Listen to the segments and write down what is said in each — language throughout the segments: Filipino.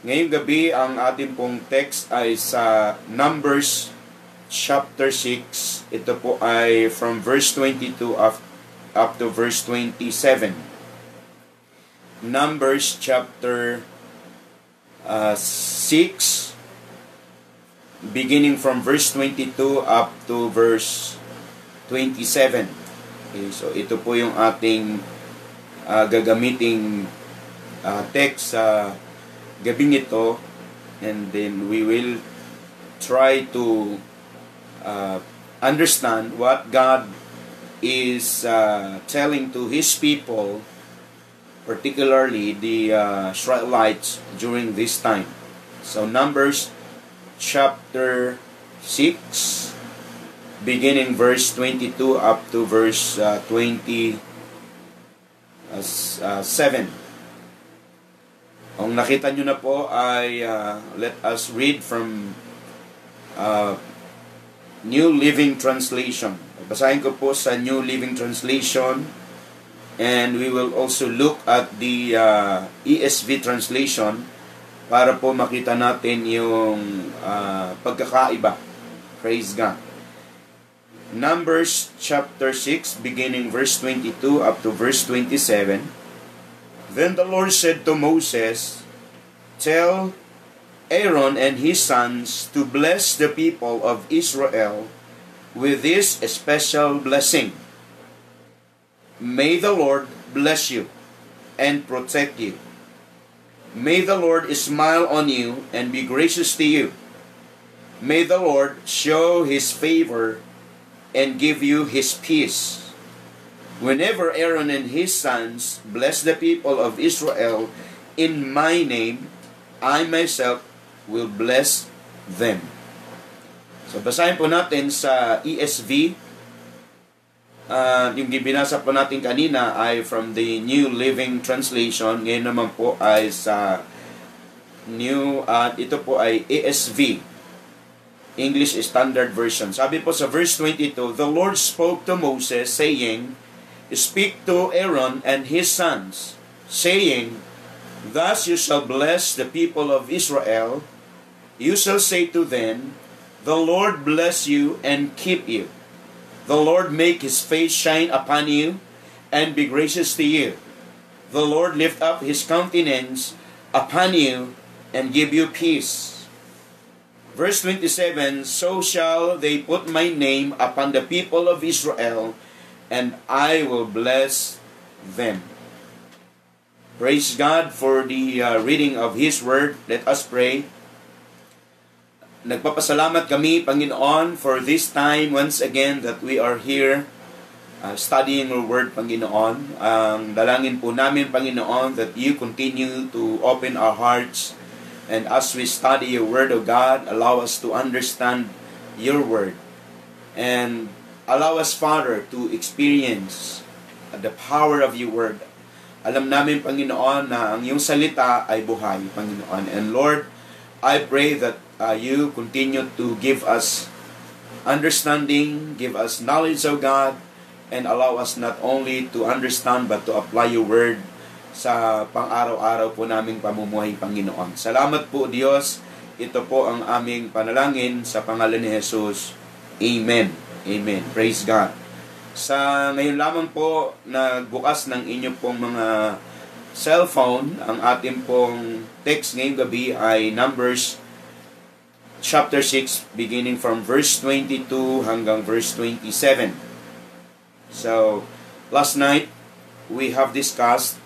Ngayong gabi, ang ating pong text ay sa Numbers chapter 6. Ito po ay from verse 22 up, up to verse 27. Numbers chapter uh, 6, beginning from verse 22 up to verse 27. Okay, so ito po yung ating uh, gagamiting uh, text sa uh, gabing ito and then we will try to uh, understand what God is uh, telling to His people, particularly the uh, Israelites during this time. So Numbers chapter 6, beginning verse 22 up to verse uh, 27. Ang nakita nyo na po ay uh, let us read from uh, New Living Translation. Basahin ko po sa New Living Translation and we will also look at the uh, ESV translation para po makita natin yung uh, pagkakaiba. Praise God. Numbers chapter 6 beginning verse 22 up to verse 27 Then the Lord said to Moses, Tell Aaron and his sons to bless the people of Israel with this special blessing. May the Lord bless you and protect you. May the Lord smile on you and be gracious to you. May the Lord show his favor and give you his peace. Whenever Aaron and his sons bless the people of Israel in my name, I myself will bless them. So basahin po natin sa ESV. Uh, yung binasa po natin kanina ay from the New Living Translation. Ngayon naman po ay sa New, at uh, ito po ay ESV. English Standard Version. Sabi po sa verse 22, The Lord spoke to Moses saying, Speak to Aaron and his sons, saying, Thus you shall bless the people of Israel. You shall say to them, The Lord bless you and keep you. The Lord make his face shine upon you and be gracious to you. The Lord lift up his countenance upon you and give you peace. Verse 27 So shall they put my name upon the people of Israel and I will bless them. Praise God for the uh, reading of His Word. Let us pray. Nagpapasalamat kami, Panginoon, for this time once again that we are here uh, studying your Word, Panginoon. Ang um, dalangin po namin, Panginoon, that you continue to open our hearts and as we study your Word of God, allow us to understand your Word. And Allow us, Father, to experience the power of your word. Alam namin, Panginoon, na ang iyong salita ay buhay, Panginoon. And Lord, I pray that uh, you continue to give us understanding, give us knowledge of God, and allow us not only to understand but to apply your word sa pang-araw-araw po naming pamumuhay, Panginoon. Salamat po, Diyos. Ito po ang aming panalangin sa pangalan ni Jesus. Amen. Amen. Praise God. Sa ngayon lamang po nagbukas ng inyo pong mga cellphone, ang ating pong text ngayong gabi ay Numbers chapter 6 beginning from verse 22 hanggang verse 27. So, last night we have discussed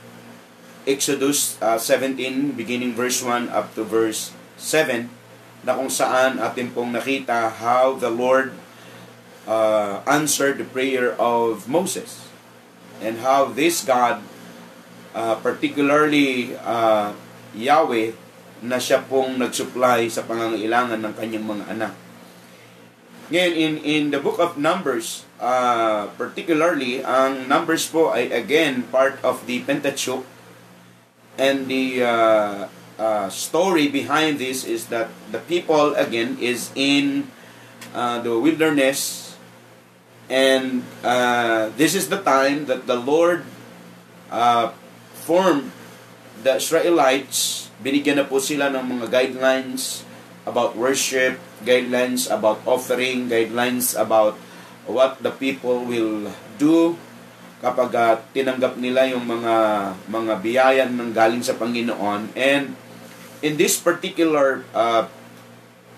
Exodus uh, 17 beginning verse 1 up to verse 7 na kung saan atin pong nakita how the Lord uh, answered the prayer of Moses and how this God, uh, particularly uh, Yahweh, na siya pong nagsupply sa pangangailangan ng kanyang mga anak. Ngayon, in, in the book of Numbers, uh, particularly, ang Numbers po ay again part of the Pentateuch. And the uh, uh, story behind this is that the people, again, is in uh, the wilderness And uh, this is the time that the Lord uh, formed the Israelites. Binigyan na po sila ng mga guidelines about worship, guidelines about offering, guidelines about what the people will do kapag uh, tinanggap nila yung mga mga biyayan ng galing sa Panginoon. And in this particular uh,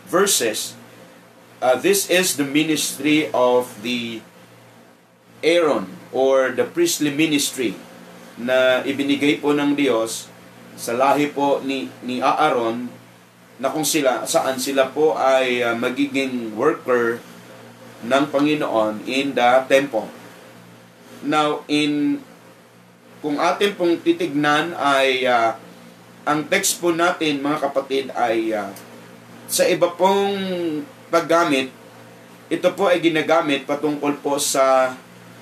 verses uh, this is the ministry of the Aaron or the priestly ministry na ibinigay po ng Diyos sa lahi po ni ni Aaron na kung sila saan sila po ay uh, magiging worker ng Panginoon in the temple. Now, in kung atin pong titignan ay uh, ang text po natin mga kapatid ay uh, sa iba pong paggamit, ito po ay ginagamit patungkol po sa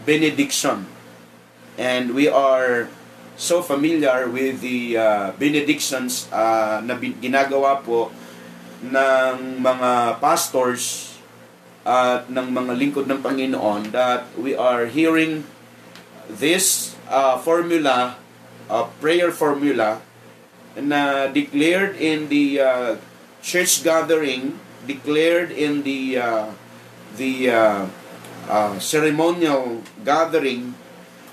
benediction. And we are so familiar with the uh, benedictions uh, na ginagawa po ng mga pastors at ng mga lingkod ng Panginoon that we are hearing this uh, formula, uh, prayer formula, na declared in the uh, church gathering, declared in the uh, the uh, uh, ceremonial gathering,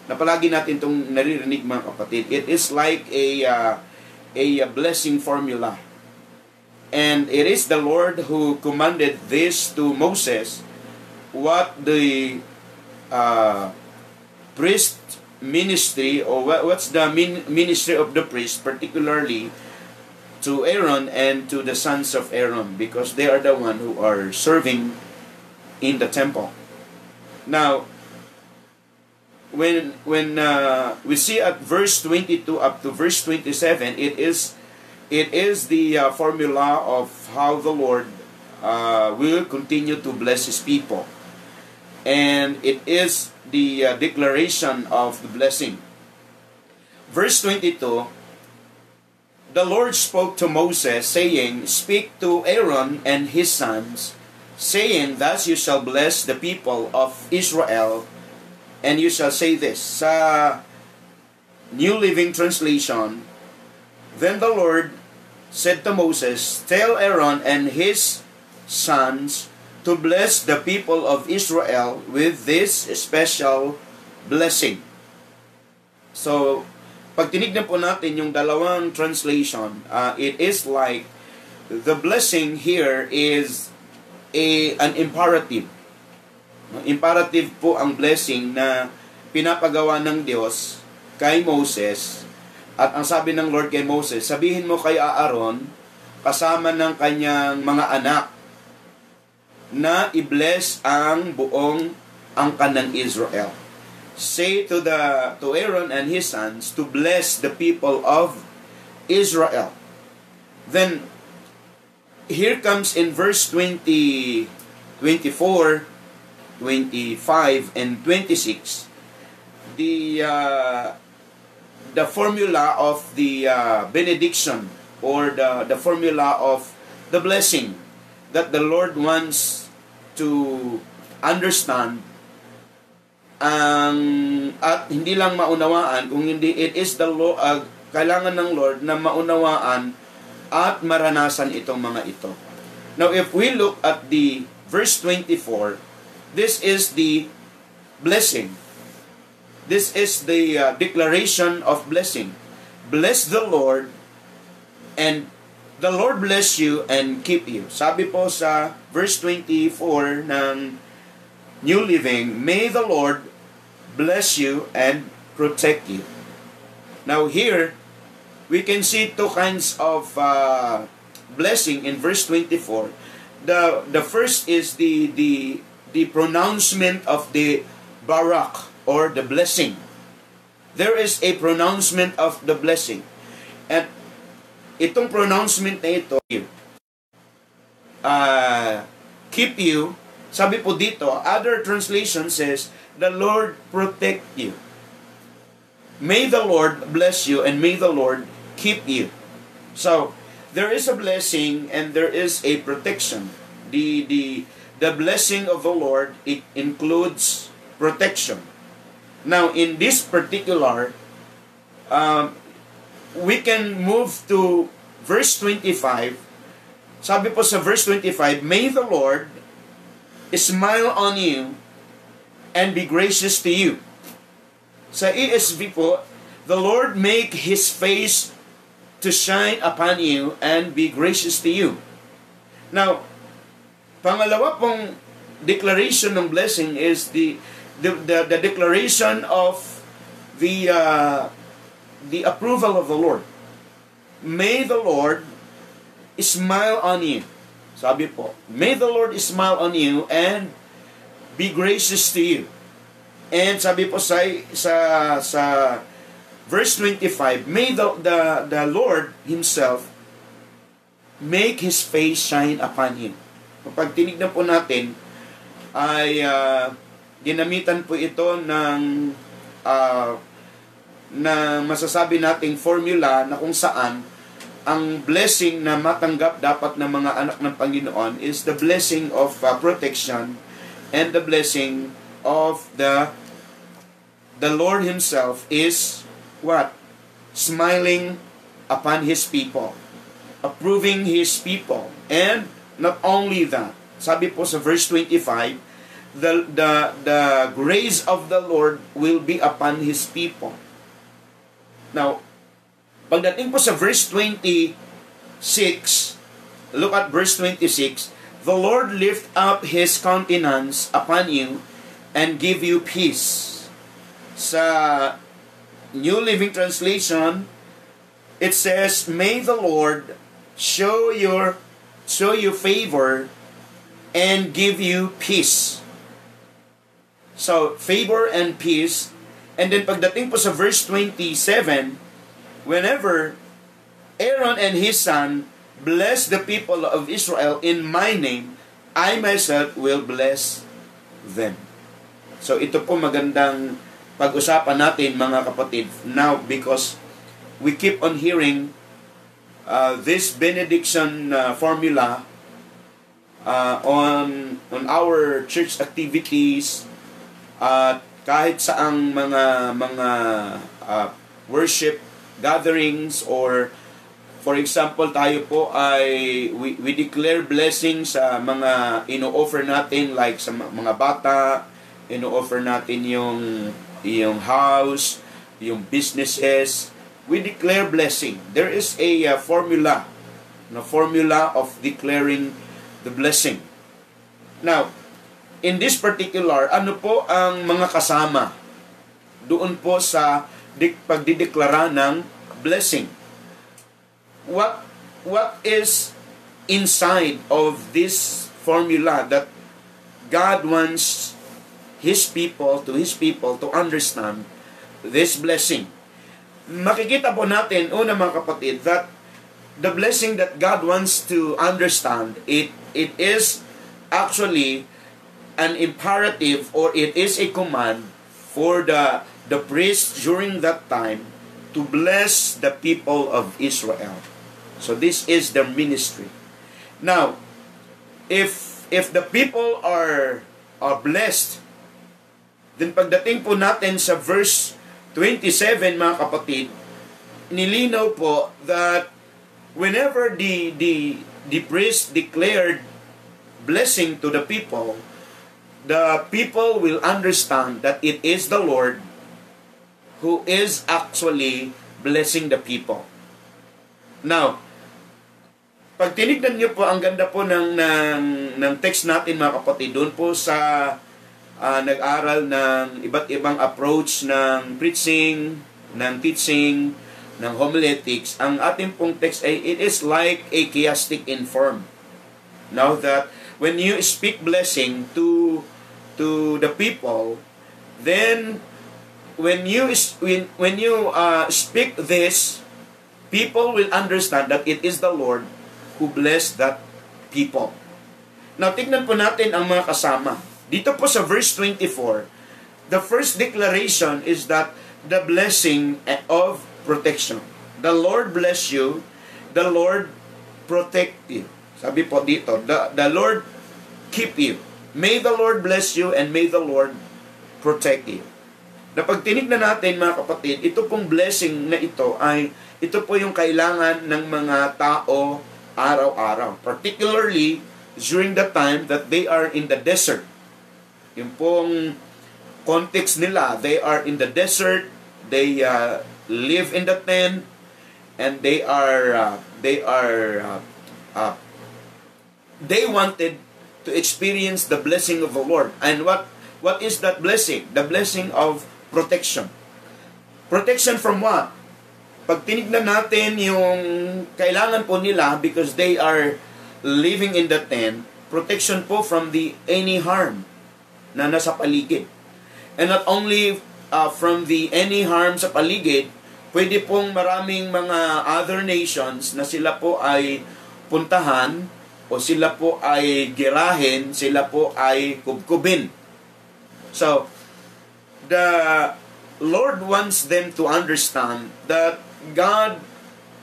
na palagi natin itong naririnig mga kapatid. It is like a uh, a blessing formula. And it is the Lord who commanded this to Moses what the uh, priest ministry or what, what's the min, ministry of the priest particularly to Aaron and to the sons of Aaron because they are the one who are serving in the temple. Now, when when uh, we see at verse 22 up to verse 27, it is it is the uh, formula of how the Lord uh, will continue to bless His people, and it is the uh, declaration of the blessing. Verse 22 The Lord spoke to Moses, saying, Speak to Aaron and his sons, saying, Thus you shall bless the people of Israel, and you shall say this. Sa New Living Translation, Then the Lord said to Moses, Tell Aaron and his sons to bless the people of Israel with this special blessing. So, pag tinignan po natin yung dalawang translation, uh, it is like the blessing here is a an imperative. Imperative po ang blessing na pinapagawa ng Diyos kay Moses. At ang sabi ng Lord kay Moses, sabihin mo kay Aaron, kasama ng kanyang mga anak, na i-bless ang buong angkan ng Israel. Say to the to Aaron and his sons to bless the people of Israel. Then here comes in verse 20 24 25 and 26 the uh, the formula of the uh, benediction or the the formula of the blessing that the Lord wants to understand ang at hindi lang maunawaan kung hindi it is the law uh, kailangan ng Lord na maunawaan at maranasan itong mga ito. Now if we look at the verse 24, this is the blessing. This is the uh, declaration of blessing. Bless the Lord and the Lord bless you and keep you. Sabi po sa verse 24 ng New Living, May the Lord bless you and protect you. Now here, we can see two kinds of uh, blessing in verse 24. The, the first is the, the, the pronouncement of the barak or the blessing. There is a pronouncement of the blessing. And itong pronouncement na ito, uh, keep you, sabi po dito, other translation says, the Lord protect you. May the Lord bless you and may the Lord keep you. So, there is a blessing and there is a protection. The, the, the blessing of the Lord, it includes protection. Now, in this particular, um, we can move to verse 25, sabi po sa verse 25, May the Lord smile on you and be gracious to you. Sa ESV po, the Lord make His face to shine upon you and be gracious to you. Now, pangalawa pong declaration ng blessing is the the, the, the declaration of the uh, the approval of the Lord. May the Lord smile on you. Sabi po, may the Lord smile on you and be gracious to you. And sabi po sa sa sa verse 25, may the the, the Lord himself make his face shine upon him. Kapag tinignan po natin ay uh, ginamitan po ito ng uh, na masasabi nating formula na kung saan ang blessing na matanggap dapat ng mga anak ng Panginoon is the blessing of uh, protection and the blessing of the the Lord himself is what? Smiling upon his people approving his people. And not only that sabi po sa verse 25 the the the grace of the Lord will be upon his people. Now, pagdating po sa verse 26, look at verse 26, The Lord lift up His countenance upon you and give you peace. Sa New Living Translation, it says, May the Lord show your show you favor and give you peace. So, favor and peace And then pagdating po sa verse 27, whenever Aaron and his son bless the people of Israel in my name, I myself will bless them. So ito po magandang pag-usapan natin mga kapatid now because we keep on hearing uh, this benediction uh, formula uh, on on our church activities at uh, kahit saang mga mga uh, worship gatherings or for example tayo po ay we, we declare blessing sa mga ino-offer natin like sa mga bata ino-offer natin yung yung house yung businesses. We declare blessing. There is a uh, formula na formula of declaring the blessing. Now in this particular, ano po ang mga kasama doon po sa pagdideklara ng blessing? What what is inside of this formula that God wants His people, to His people, to understand this blessing? Makikita po natin, una mga kapatid, that the blessing that God wants to understand, it, it is actually an imperative or it is a command for the the priest during that time to bless the people of Israel. So this is their ministry. Now, if if the people are are blessed, then pagdating po natin sa verse 27 mga kapatid, nilinaw po that whenever the the the priest declared blessing to the people, the people will understand that it is the Lord who is actually blessing the people. Now, pag tinignan niyo po, ang ganda po ng, ng, ng text natin mga kapatid, doon po sa uh, nag-aral ng iba't ibang approach ng preaching, ng teaching, ng homiletics, ang ating pong text ay it is like a chiastic in form. Now that when you speak blessing to to the people, then when you when when you uh, speak this, people will understand that it is the Lord who blessed that people. Now, tignan po natin ang mga kasama. Dito po sa verse 24, the first declaration is that the blessing of protection. The Lord bless you, the Lord protect you. Sabi po dito, the, the Lord keep you. May the Lord bless you and may the Lord protect you. na pag tinignan natin mga kapatid, ito pong blessing na ito ay ito po yung kailangan ng mga tao araw-araw. Particularly during the time that they are in the desert. Yung pong context nila, they are in the desert, they uh, live in the tent, and they are uh, they are uh, uh, they wanted to experience the blessing of the Lord. And what what is that blessing? The blessing of protection. Protection from what? Pag tinignan natin yung kailangan po nila because they are living in the tent, protection po from the any harm na nasa paligid. And not only uh, from the any harm sa paligid, pwede pong maraming mga other nations na sila po ay puntahan o sila po ay girahin, sila po ay kubkubin. So, the Lord wants them to understand that God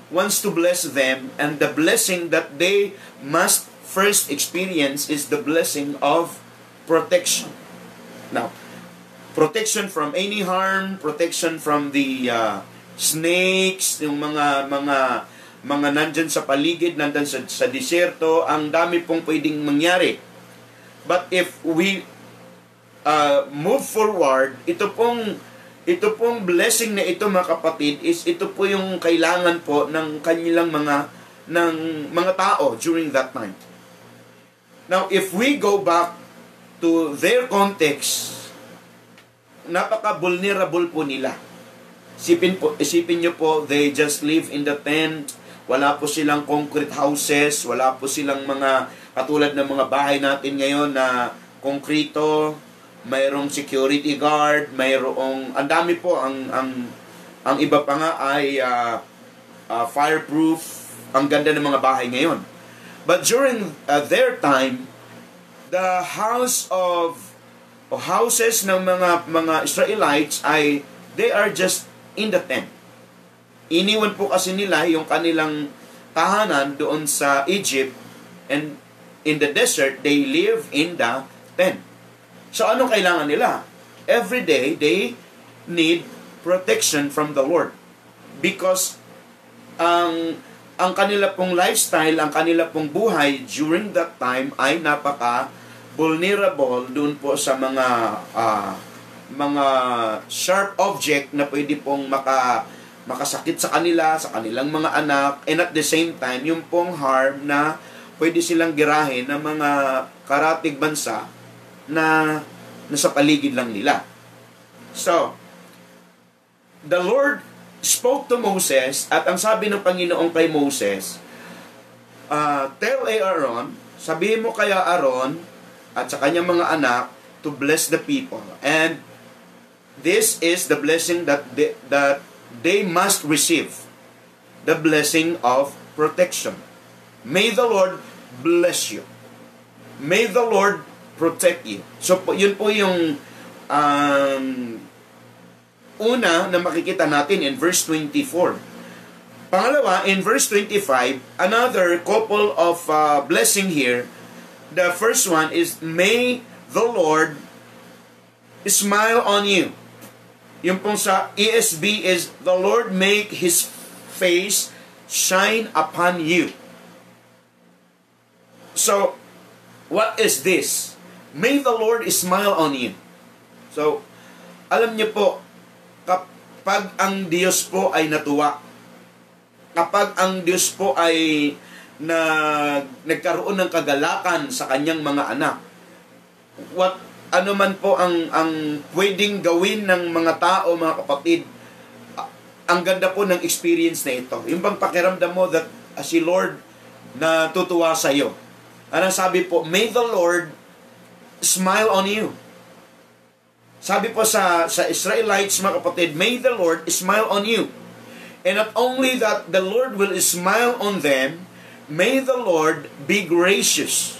wants to bless them and the blessing that they must first experience is the blessing of protection. Now, protection from any harm, protection from the uh, snakes, yung mga mga mga nandyan sa paligid, nandyan sa, sa disyerto, ang dami pong pwedeng mangyari. But if we uh, move forward, ito pong ito pong blessing na ito mga kapatid is ito po yung kailangan po ng kanilang mga ng mga tao during that time. Now, if we go back to their context, napaka-vulnerable po nila. Isipin, po, isipin nyo po, they just live in the tent, wala po silang concrete houses, wala po silang mga katulad ng mga bahay natin ngayon na konkrito, mayroong security guard, mayroong ang dami po ang ang ang iba pa nga ay uh, uh, fireproof, ang ganda ng mga bahay ngayon. But during uh, their time, the house of o houses ng mga mga Israelites ay they are just in the tent. Iniwan po kasi nila yung kanilang tahanan doon sa Egypt and in the desert they live in the tent. So anong kailangan nila? Every day, they need protection from the Lord. Because ang ang kanila pong lifestyle, ang kanila pong buhay during that time ay napaka vulnerable doon po sa mga uh, mga sharp object na pwede pong maka makasakit sa kanila, sa kanilang mga anak, and at the same time, yung pong harm na pwede silang girahin ng mga karatig bansa na nasa paligid lang nila. So, the Lord spoke to Moses at ang sabi ng Panginoon kay Moses, uh, Tell Aaron, sabihin mo kaya Aaron at sa kanyang mga anak to bless the people. And this is the blessing that they, that they must receive. The blessing of protection. May the Lord bless you. May the Lord protect you. So, yun po yung um, una na makikita natin in verse 24. Pangalawa, in verse 25, another couple of uh, blessing here. The first one is, May the Lord smile on you. Yung pong sa ESB is, The Lord make His face shine upon you. So, what is this? May the Lord smile on you. So, alam niyo po, kapag ang Diyos po ay natuwa, kapag ang Diyos po ay na nagkaroon ng kagalakan sa kanyang mga anak, what ano man po ang ang pwedeng gawin ng mga tao, mga kapatid, ang ganda po ng experience na ito. Yung bang pakiramdam mo that uh, si Lord na tutuwa sa iyo. Anong sabi po, may the Lord smile on you. Sabi po sa, sa Israelites, mga kapatid, may the Lord smile on you. And not only that the Lord will smile on them, may the Lord be gracious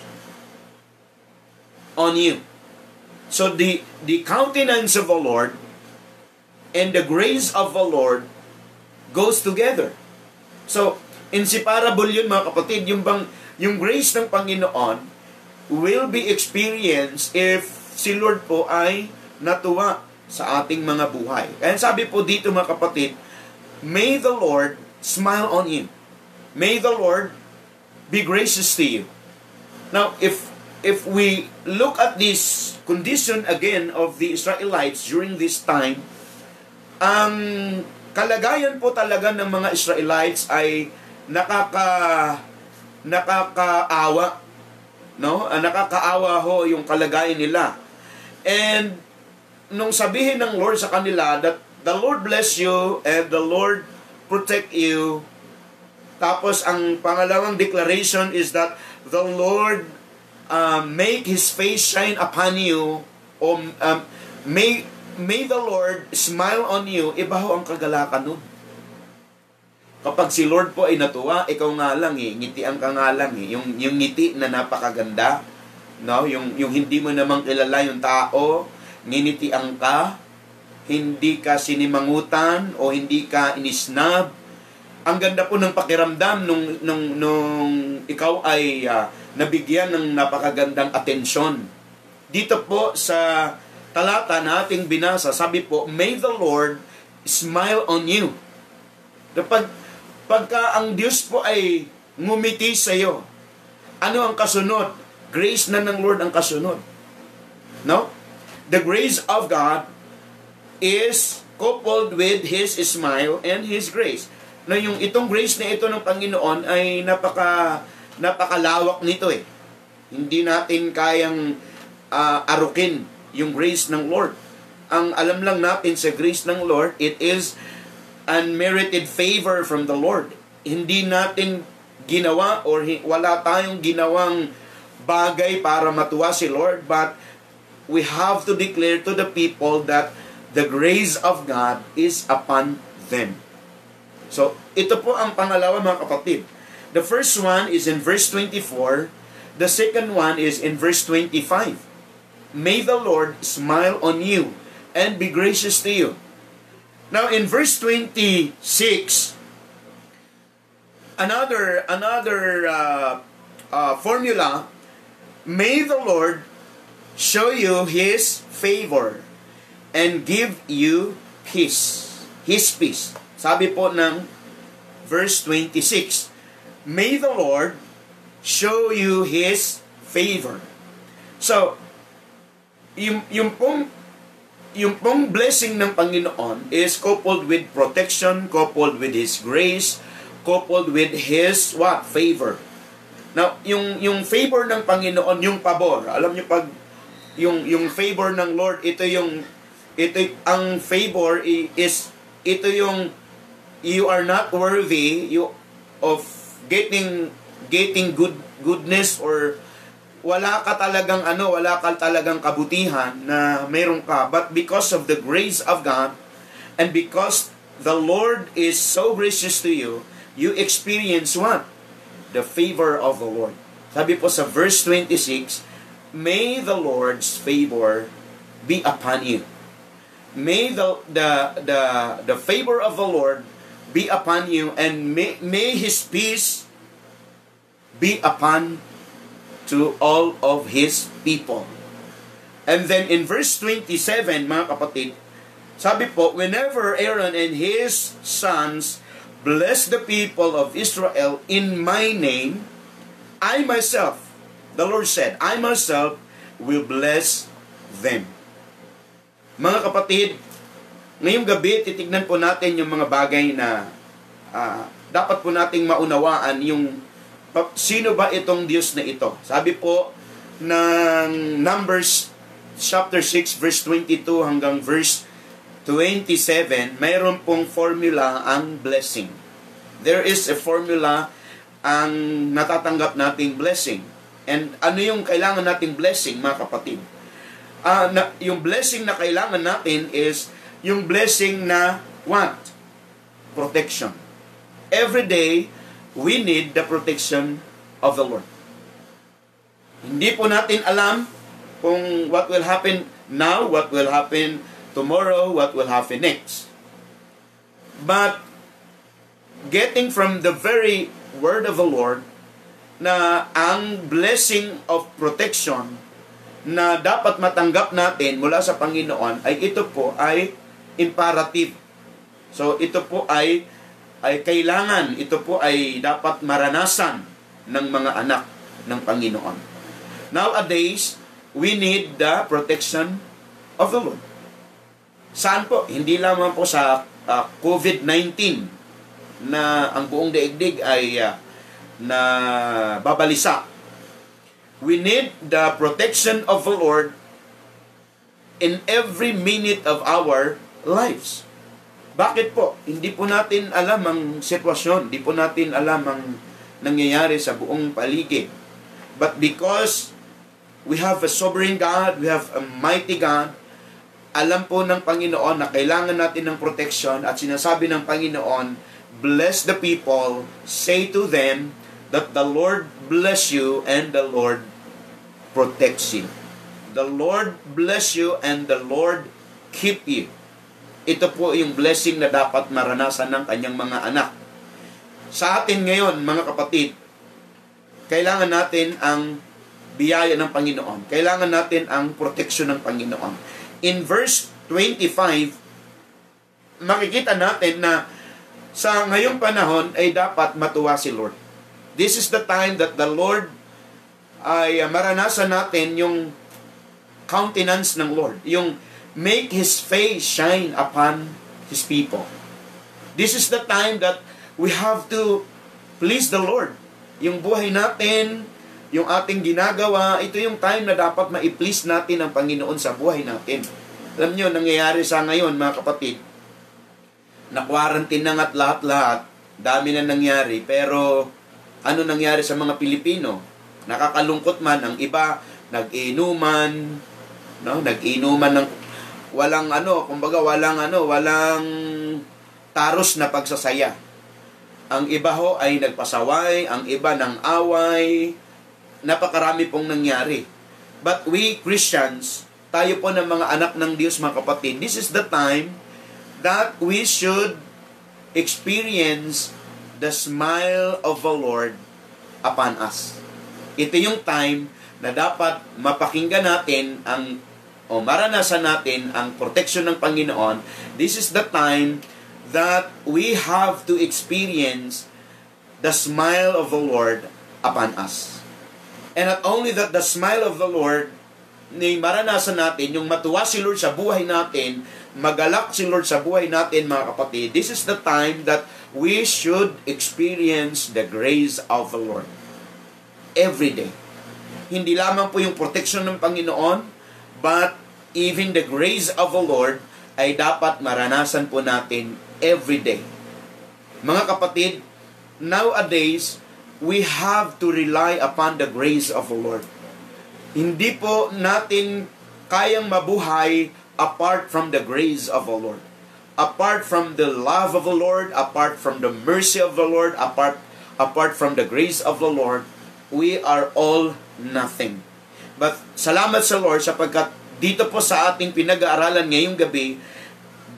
on you. So the, the countenance of the Lord and the grace of the Lord goes together. So, inseparable yun mga kapatid, yung bang, yung grace ng Panginoon will be experienced if si Lord po ay natuwa sa ating mga buhay. Kaya sabi po dito mga kapatid, May the Lord smile on you. May the Lord be gracious to you. Now, if if we look at this condition again of the Israelites during this time, ang kalagayan po talaga ng mga Israelites ay nakaka nakakaawa no? Ah, nakakaawa ho yung kalagayan nila. And nung sabihin ng Lord sa kanila that the Lord bless you and the Lord protect you. Tapos ang pangalawang declaration is that the Lord uh, make His face shine upon you o um, may may the Lord smile on you. Iba ho ang kagalakan nun. Kapag si Lord po ay natuwa, ikaw nga lang eh, ngiti ang ka nga lang eh. Yung, yung ngiti na napakaganda, no? yung, yung hindi mo namang kilala yung tao, nginiti ang ka, hindi ka sinimangutan o hindi ka inisnab. Ang ganda po ng pakiramdam nung, nung, nung ikaw ay uh, nabigyan ng napakagandang atensyon. Dito po sa talata na ating binasa, sabi po, May the Lord smile on you. Kapag Pagka ang Diyos po ay ngumiti sa iyo, ano ang kasunod? Grace na ng Lord ang kasunod. No? The grace of God is coupled with His smile and His grace. Na yung itong grace na ito ng Panginoon ay napaka napakalawak nito eh. Hindi natin kayang uh, arukin yung grace ng Lord. Ang alam lang natin sa grace ng Lord, it is unmerited favor from the Lord. Hindi natin ginawa or wala tayong ginawang bagay para matuwa si Lord, but we have to declare to the people that the grace of God is upon them. So, ito po ang pangalawa mga kapatid. The first one is in verse 24. The second one is in verse 25. May the Lord smile on you and be gracious to you. Now in verse 26, another another uh, uh, formula, may the Lord show you His favor and give you peace. His peace. Sabi po ng verse 26, May the Lord show you His favor. So, yung, yung pong yung pong blessing ng Panginoon is coupled with protection, coupled with His grace, coupled with His what? Favor. Now, yung, yung favor ng Panginoon, yung pabor, alam niyo pag yung, yung favor ng Lord, ito yung, ito, ang favor is, ito yung, you are not worthy you, of getting, getting good, goodness or wala ka talagang ano, wala ka talagang kabutihan na meron ka. But because of the grace of God, and because the Lord is so gracious to you, you experience what? The favor of the Lord. Sabi po sa verse 26, May the Lord's favor be upon you. May the, the, the, the favor of the Lord be upon you, and may, may His peace be upon to all of His people. And then in verse 27, mga kapatid, sabi po, whenever Aaron and his sons bless the people of Israel in my name, I myself, the Lord said, I myself will bless them. Mga kapatid, ngayong gabi, titignan po natin yung mga bagay na uh, dapat po nating maunawaan yung sino ba itong Diyos na ito? Sabi po ng Numbers chapter 6 verse 22 hanggang verse 27, mayroon pong formula ang blessing. There is a formula ang natatanggap nating blessing. And ano yung kailangan nating blessing, mga kapatid? Uh, na, yung blessing na kailangan natin is yung blessing na what? Protection. Every day, we need the protection of the Lord. Hindi po natin alam kung what will happen now, what will happen tomorrow, what will happen next. But getting from the very word of the Lord na ang blessing of protection na dapat matanggap natin mula sa Panginoon ay ito po ay imperative. So ito po ay ay kailangan, ito po ay dapat maranasan ng mga anak ng Panginoon. Nowadays, we need the protection of the Lord. Saan po? Hindi lamang po sa uh, COVID-19 na ang buong daigdig ay uh, na babalisa. We need the protection of the Lord in every minute of our lives. Bakit po? Hindi po natin alam ang sitwasyon, hindi po natin alam ang nangyayari sa buong paligid. But because we have a sovereign God, we have a mighty God, alam po ng Panginoon na kailangan natin ng protection at sinasabi ng Panginoon, bless the people, say to them that the Lord bless you and the Lord protects you. The Lord bless you and the Lord keep you. Ito po yung blessing na dapat maranasan ng kanyang mga anak. Sa atin ngayon, mga kapatid, kailangan natin ang biyaya ng Panginoon. Kailangan natin ang proteksyon ng Panginoon. In verse 25, makikita natin na sa ngayong panahon ay dapat matuwa si Lord. This is the time that the Lord ay maranasan natin yung countenance ng Lord. Yung make His face shine upon His people. This is the time that we have to please the Lord. Yung buhay natin, yung ating ginagawa, ito yung time na dapat ma-please natin ang Panginoon sa buhay natin. Alam nyo, nangyayari sa ngayon, mga kapatid, na-quarantine na nga't lahat-lahat, dami na nangyari, pero ano nangyari sa mga Pilipino? Nakakalungkot man, ang iba, nag-inuman, no? nag-inuman ng walang ano, kumbaga walang ano, walang taros na pagsasaya. Ang iba ho ay nagpasaway, ang iba ng away, napakarami pong nangyari. But we Christians, tayo po ng mga anak ng Diyos mga kapatid, this is the time that we should experience the smile of the Lord upon us. Ito yung time na dapat mapakinggan natin ang o maranasan natin ang protection ng Panginoon. This is the time that we have to experience the smile of the Lord upon us. And not only that the smile of the Lord, ni maranasan natin, yung matuwa si Lord sa buhay natin, magalak si Lord sa buhay natin mga kapatid, this is the time that we should experience the grace of the Lord. Every day. Hindi lamang po yung protection ng Panginoon, but even the grace of the Lord ay dapat maranasan po natin every day. Mga kapatid, nowadays, we have to rely upon the grace of the Lord. Hindi po natin kayang mabuhay apart from the grace of the Lord. Apart from the love of the Lord, apart from the mercy of the Lord, apart apart from the grace of the Lord, we are all nothing. But salamat sa Lord sapagkat dito po sa ating pinag-aaralan ngayong gabi,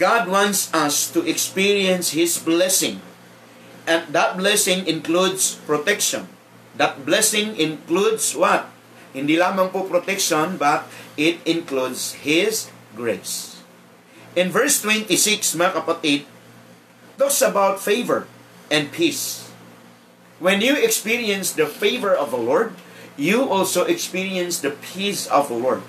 God wants us to experience His blessing. And that blessing includes protection. That blessing includes what? Hindi lamang po protection, but it includes His grace. In verse 26, mga kapatid, talks about favor and peace. When you experience the favor of the Lord, you also experience the peace of the Lord.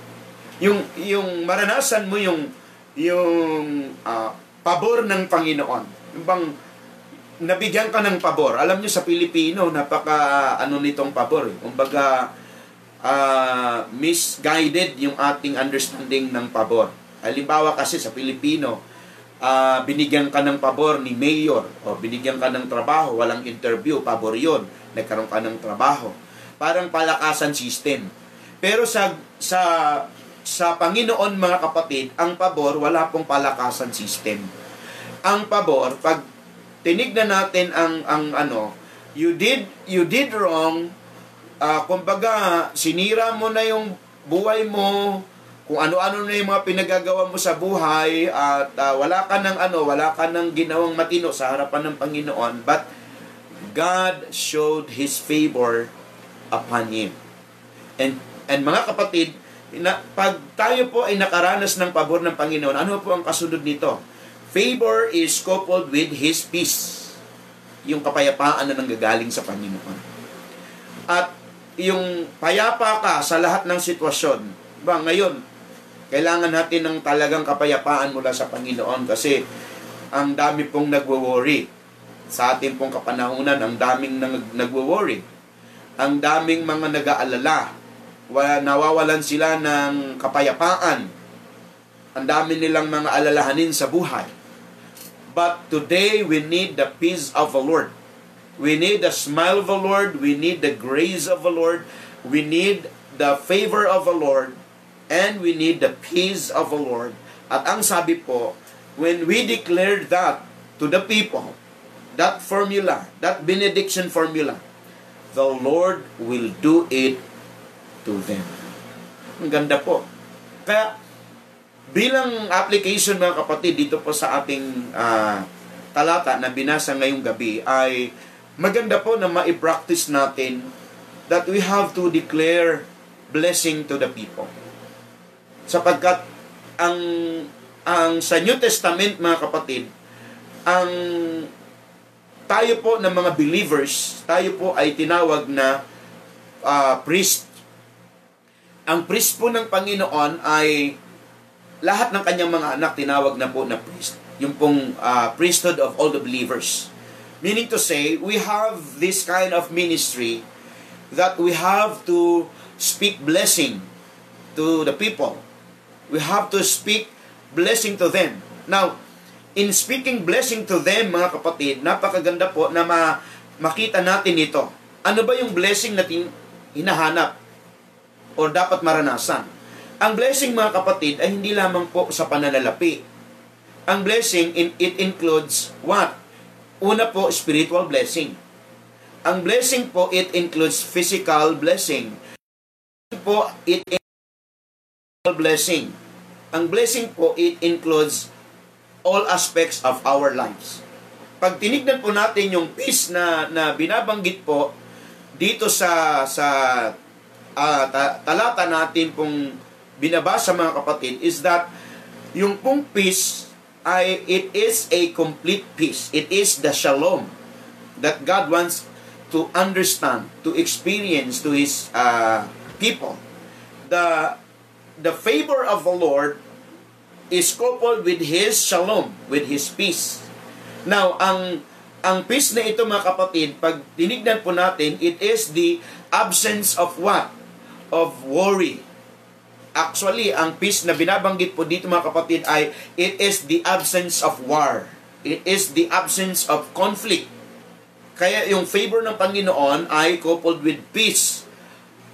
Yung yung maranasan mo yung yung uh, pabor ng Panginoon. Yung bang nabigyan ka ng pabor. Alam niyo sa Pilipino, napaka ano nitong pabor. Eh. Kumbaga uh, misguided yung ating understanding ng pabor. Halimbawa kasi sa Pilipino, uh, binigyan ka ng pabor ni mayor o binigyan ka ng trabaho, walang interview, pabor yun. Nagkaroon ka ng trabaho. Parang palakasan system. Pero sa sa sa Panginoon mga kapatid, ang pabor wala pong palakasan system. Ang pabor pag tinignan natin ang ang ano, you did you did wrong, uh, kumbaga sinira mo na yung buhay mo, kung ano-ano na yung mga pinagagawa mo sa buhay at uh, wala ka ng ano, wala ka ng ginawang matino sa harapan ng Panginoon, but God showed His favor upon him. And, and mga kapatid, Na, pag tayo po ay nakaranas ng pabor ng Panginoon, ano po ang kasunod nito? Favor is coupled with His peace. Yung kapayapaan na nanggagaling sa Panginoon. At yung payapa ka sa lahat ng sitwasyon. Ba, ngayon, kailangan natin ng talagang kapayapaan mula sa Panginoon kasi ang dami pong nagwo-worry. Sa ating pong kapanahunan, ang daming nag- nagwo-worry. Ang daming mga nag-aalala. Wala, nawawalan sila ng kapayapaan. Ang dami nilang mga alalahanin sa buhay. But today, we need the peace of the Lord. We need the smile of the Lord. We need the grace of the Lord. We need the favor of the Lord. And we need the peace of the Lord. At ang sabi po, when we declare that to the people, that formula, that benediction formula, the Lord will do it to them. Ang ganda po. Kaya, bilang application mga kapatid, dito po sa ating uh, talata na binasa ngayong gabi, ay maganda po na ma-practice natin that we have to declare blessing to the people. Sapagkat ang ang sa New Testament mga kapatid, ang tayo po ng mga believers, tayo po ay tinawag na uh, priest. Ang priest po ng Panginoon ay lahat ng kanyang mga anak tinawag na po na priest. Yung pong uh, priesthood of all the believers. Meaning to say, we have this kind of ministry that we have to speak blessing to the people. We have to speak blessing to them. Now, in speaking blessing to them, mga kapatid, napakaganda po na ma makita natin ito. Ano ba yung blessing na hinahanap o dapat maranasan? Ang blessing, mga kapatid, ay hindi lamang po sa pananalapi. Ang blessing, it includes what? Una po, spiritual blessing. Ang blessing po, it includes physical blessing. Po, it includes blessing. Ang blessing po, it includes all aspects of our lives. Pag tinignan po natin yung peace na, na binabanggit po dito sa sa uh, ta, talata natin pong binabasa mga kapatid is that yung pong peace ay it is a complete peace. It is the shalom that God wants to understand, to experience to His uh, people. The the favor of the Lord is coupled with His shalom, with His peace. Now, ang ang peace na ito mga kapatid, pag tinignan po natin, it is the absence of what? Of worry. Actually, ang peace na binabanggit po dito mga kapatid ay it is the absence of war. It is the absence of conflict. Kaya yung favor ng Panginoon ay coupled with peace.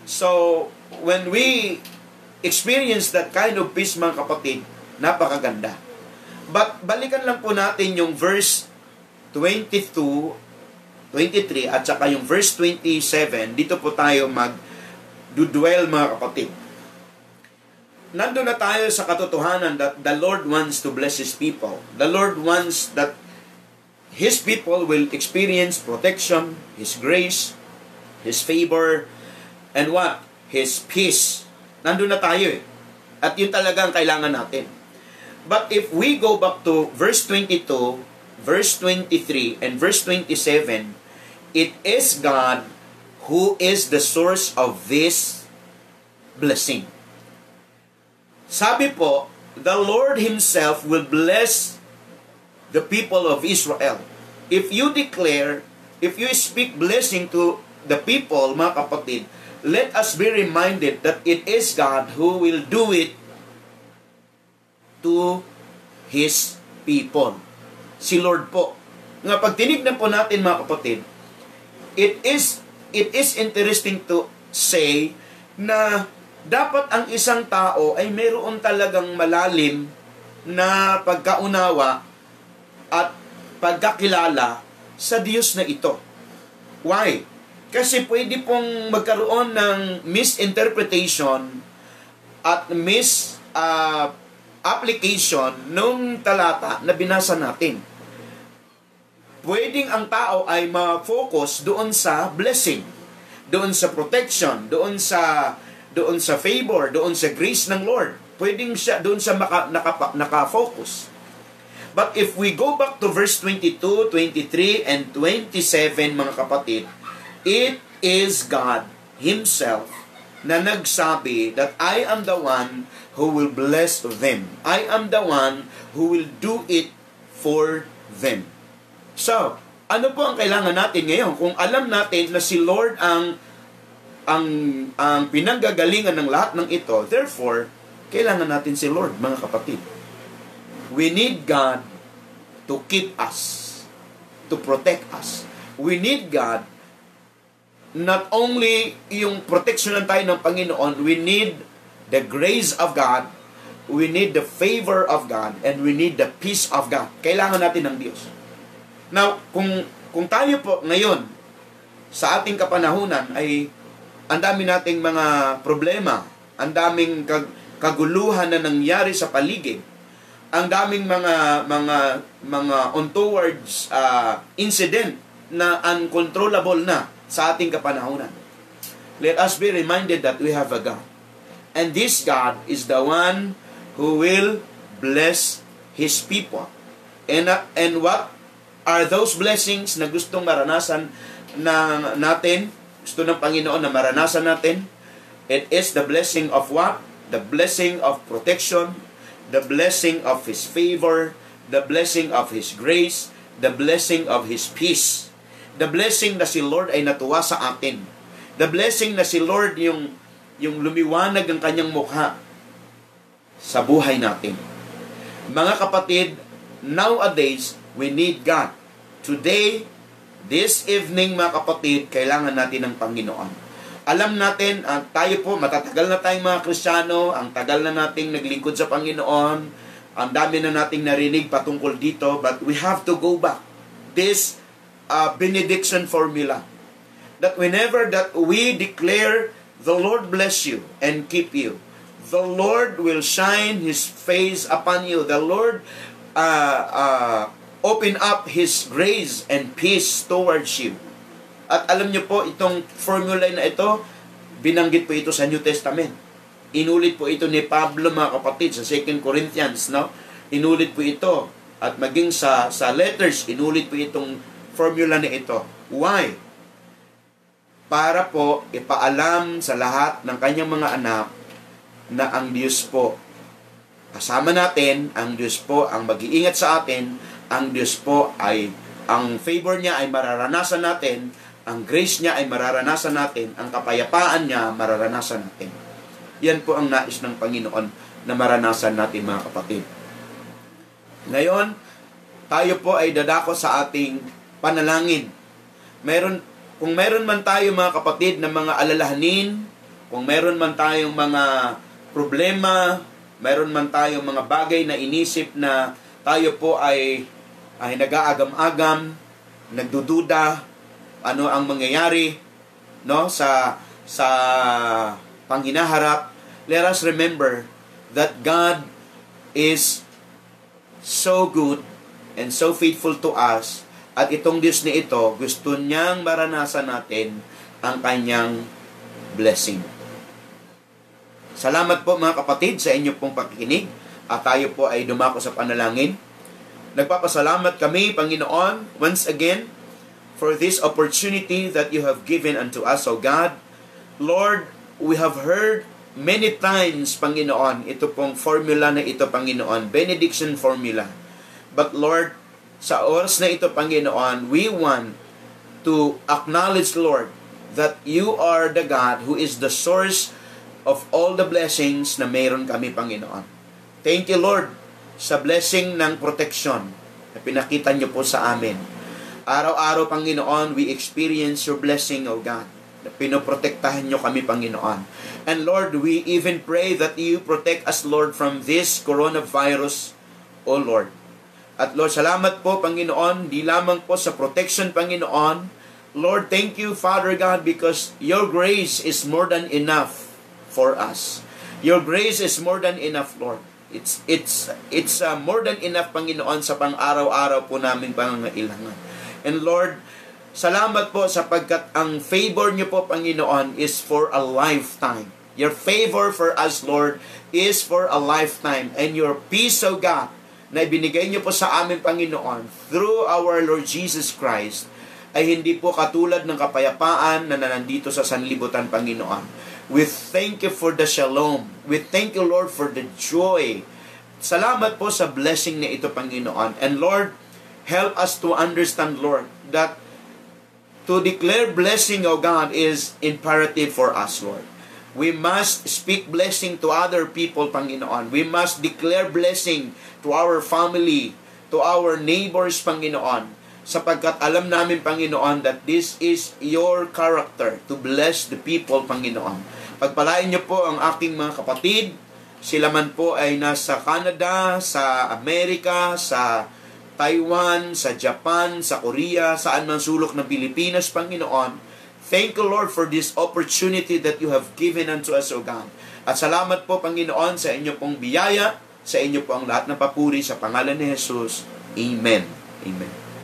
So, when we experience that kind of peace mga kapatid, Napakaganda. But balikan lang po natin yung verse 22, 23 at saka yung verse 27. Dito po tayo mag dwell mga kapatid. Nandun na tayo sa katotohanan that the Lord wants to bless His people. The Lord wants that His people will experience protection, His grace, His favor, and what? His peace. Nandun na tayo eh. At yun talaga ang kailangan natin. But if we go back to verse 22, verse 23, and verse 27, it is God who is the source of this blessing. Sabi po, the Lord Himself will bless the people of Israel. If you declare, if you speak blessing to the people, mga kapatid, let us be reminded that it is God who will do it to His people. Si Lord po. Nga pag tinignan po natin mga kapatid, it is it is interesting to say na dapat ang isang tao ay mayroon talagang malalim na pagkaunawa at pagkakilala sa Diyos na ito. Why? Kasi pwede pong magkaroon ng misinterpretation at mis uh, application nung talata na binasa natin. Pwedeng ang tao ay ma-focus doon sa blessing, doon sa protection, doon sa doon sa favor, doon sa grace ng Lord. Pwedeng siya doon sa maka, nakapa, nakafocus. But if we go back to verse 22, 23, and 27, mga kapatid, it is God Himself na nagsabi that I am the one who will bless them. I am the one who will do it for them. So, ano po ang kailangan natin ngayon? Kung alam natin na si Lord ang ang ang pinanggagalingan ng lahat ng ito, therefore, kailangan natin si Lord, mga kapatid. We need God to keep us, to protect us. We need God not only yung protection tayo ng Panginoon, we need the grace of God, we need the favor of God, and we need the peace of God. Kailangan natin ng Diyos. Now, kung, kung tayo po ngayon, sa ating kapanahunan ay ang dami nating mga problema, ang daming kag- kaguluhan na nangyari sa paligid, ang daming mga mga mga untowards uh, incident na uncontrollable na sa ating kapanahunan. Let us be reminded that we have a God. And this God is the one who will bless His people. And, uh, and what are those blessings na gustong maranasan na natin gusto ng Panginoon na maranasan natin. It is the blessing of what? The blessing of protection, the blessing of His favor, the blessing of His grace, the blessing of His peace. The blessing na si Lord ay natuwa sa atin. The blessing na si Lord yung, yung lumiwanag ang kanyang mukha sa buhay natin. Mga kapatid, nowadays, we need God. Today, This evening, mga kapatid, kailangan natin ng Panginoon. Alam natin, uh, tayo po, matatagal na tayong mga Kristiyano, ang tagal na nating naglingkod sa Panginoon, ang dami na nating narinig patungkol dito, but we have to go back. This uh, benediction formula. That whenever that we declare, the Lord bless you and keep you. The Lord will shine His face upon you. The Lord uh, uh, open up His grace and peace towards you. At alam niyo po, itong formula na ito, binanggit po ito sa New Testament. Inulit po ito ni Pablo mga kapatid sa 2 Corinthians, no? Inulit po ito. At maging sa, sa letters, inulit po itong formula na ito. Why? Para po ipaalam sa lahat ng kanyang mga anak na ang Diyos po kasama natin, ang Diyos po ang mag-iingat sa atin ang Diyos po ay, ang favor niya ay mararanasan natin, ang grace niya ay mararanasan natin, ang kapayapaan niya mararanasan natin. Yan po ang nais ng Panginoon na maranasan natin mga kapatid. Ngayon, tayo po ay dadako sa ating panalangin. Meron, kung meron man tayo mga kapatid na mga alalahanin, kung meron man tayong mga problema, meron man tayong mga bagay na inisip na tayo po ay ay nag-aagam-agam, nagdududa ano ang mangyayari no sa sa panghinaharap let us remember that God is so good and so faithful to us at itong Diyos ni ito gusto niyang maranasan natin ang kanyang blessing. Salamat po mga kapatid sa inyo pong pakikinig at tayo po ay dumako sa panalangin. Nagpapasalamat kami, Panginoon, once again, for this opportunity that you have given unto us, O God. Lord, we have heard many times, Panginoon, ito pong formula na ito, Panginoon, benediction formula. But Lord, sa oras na ito, Panginoon, we want to acknowledge, Lord, that you are the God who is the source of all the blessings na mayroon kami, Panginoon. Thank you, Lord, sa blessing ng protection na pinakita niyo po sa amin. Araw-araw, Panginoon, we experience your blessing, O God. Na pinoprotektahan niyo kami, Panginoon. And Lord, we even pray that you protect us, Lord, from this coronavirus, O Lord. At Lord, salamat po, Panginoon, di lamang po sa protection, Panginoon. Lord, thank you, Father God, because your grace is more than enough for us. Your grace is more than enough, Lord. It's it's it's uh, more than enough Panginoon sa pang-araw-araw po naming pangangailangan. And Lord, salamat po sapagkat ang favor niyo po Panginoon is for a lifetime. Your favor for us, Lord, is for a lifetime. And your peace, O God, na ibinigay niyo po sa amin, Panginoon, through our Lord Jesus Christ, ay hindi po katulad ng kapayapaan na nandito sa sanlibutan, Panginoon. We thank you for the shalom. We thank you, Lord, for the joy. Salamat po sa blessing na ito, Panginoon. And Lord, help us to understand, Lord, that to declare blessing, O God, is imperative for us, Lord. We must speak blessing to other people, Panginoon. We must declare blessing to our family, to our neighbors, Panginoon. Sapagkat alam namin, Panginoon, that this is your character to bless the people, Panginoon. Pagpalain niyo po ang aking mga kapatid. Sila man po ay nasa Canada, sa Amerika, sa Taiwan, sa Japan, sa Korea, saan man sulok ng Pilipinas, Panginoon Thank you, Lord, for this opportunity that you have given unto us, O God. At salamat po, Panginoon, sa inyo pong biyaya, sa inyo po ang lahat ng papuri sa pangalan ni Jesus. Amen. Amen.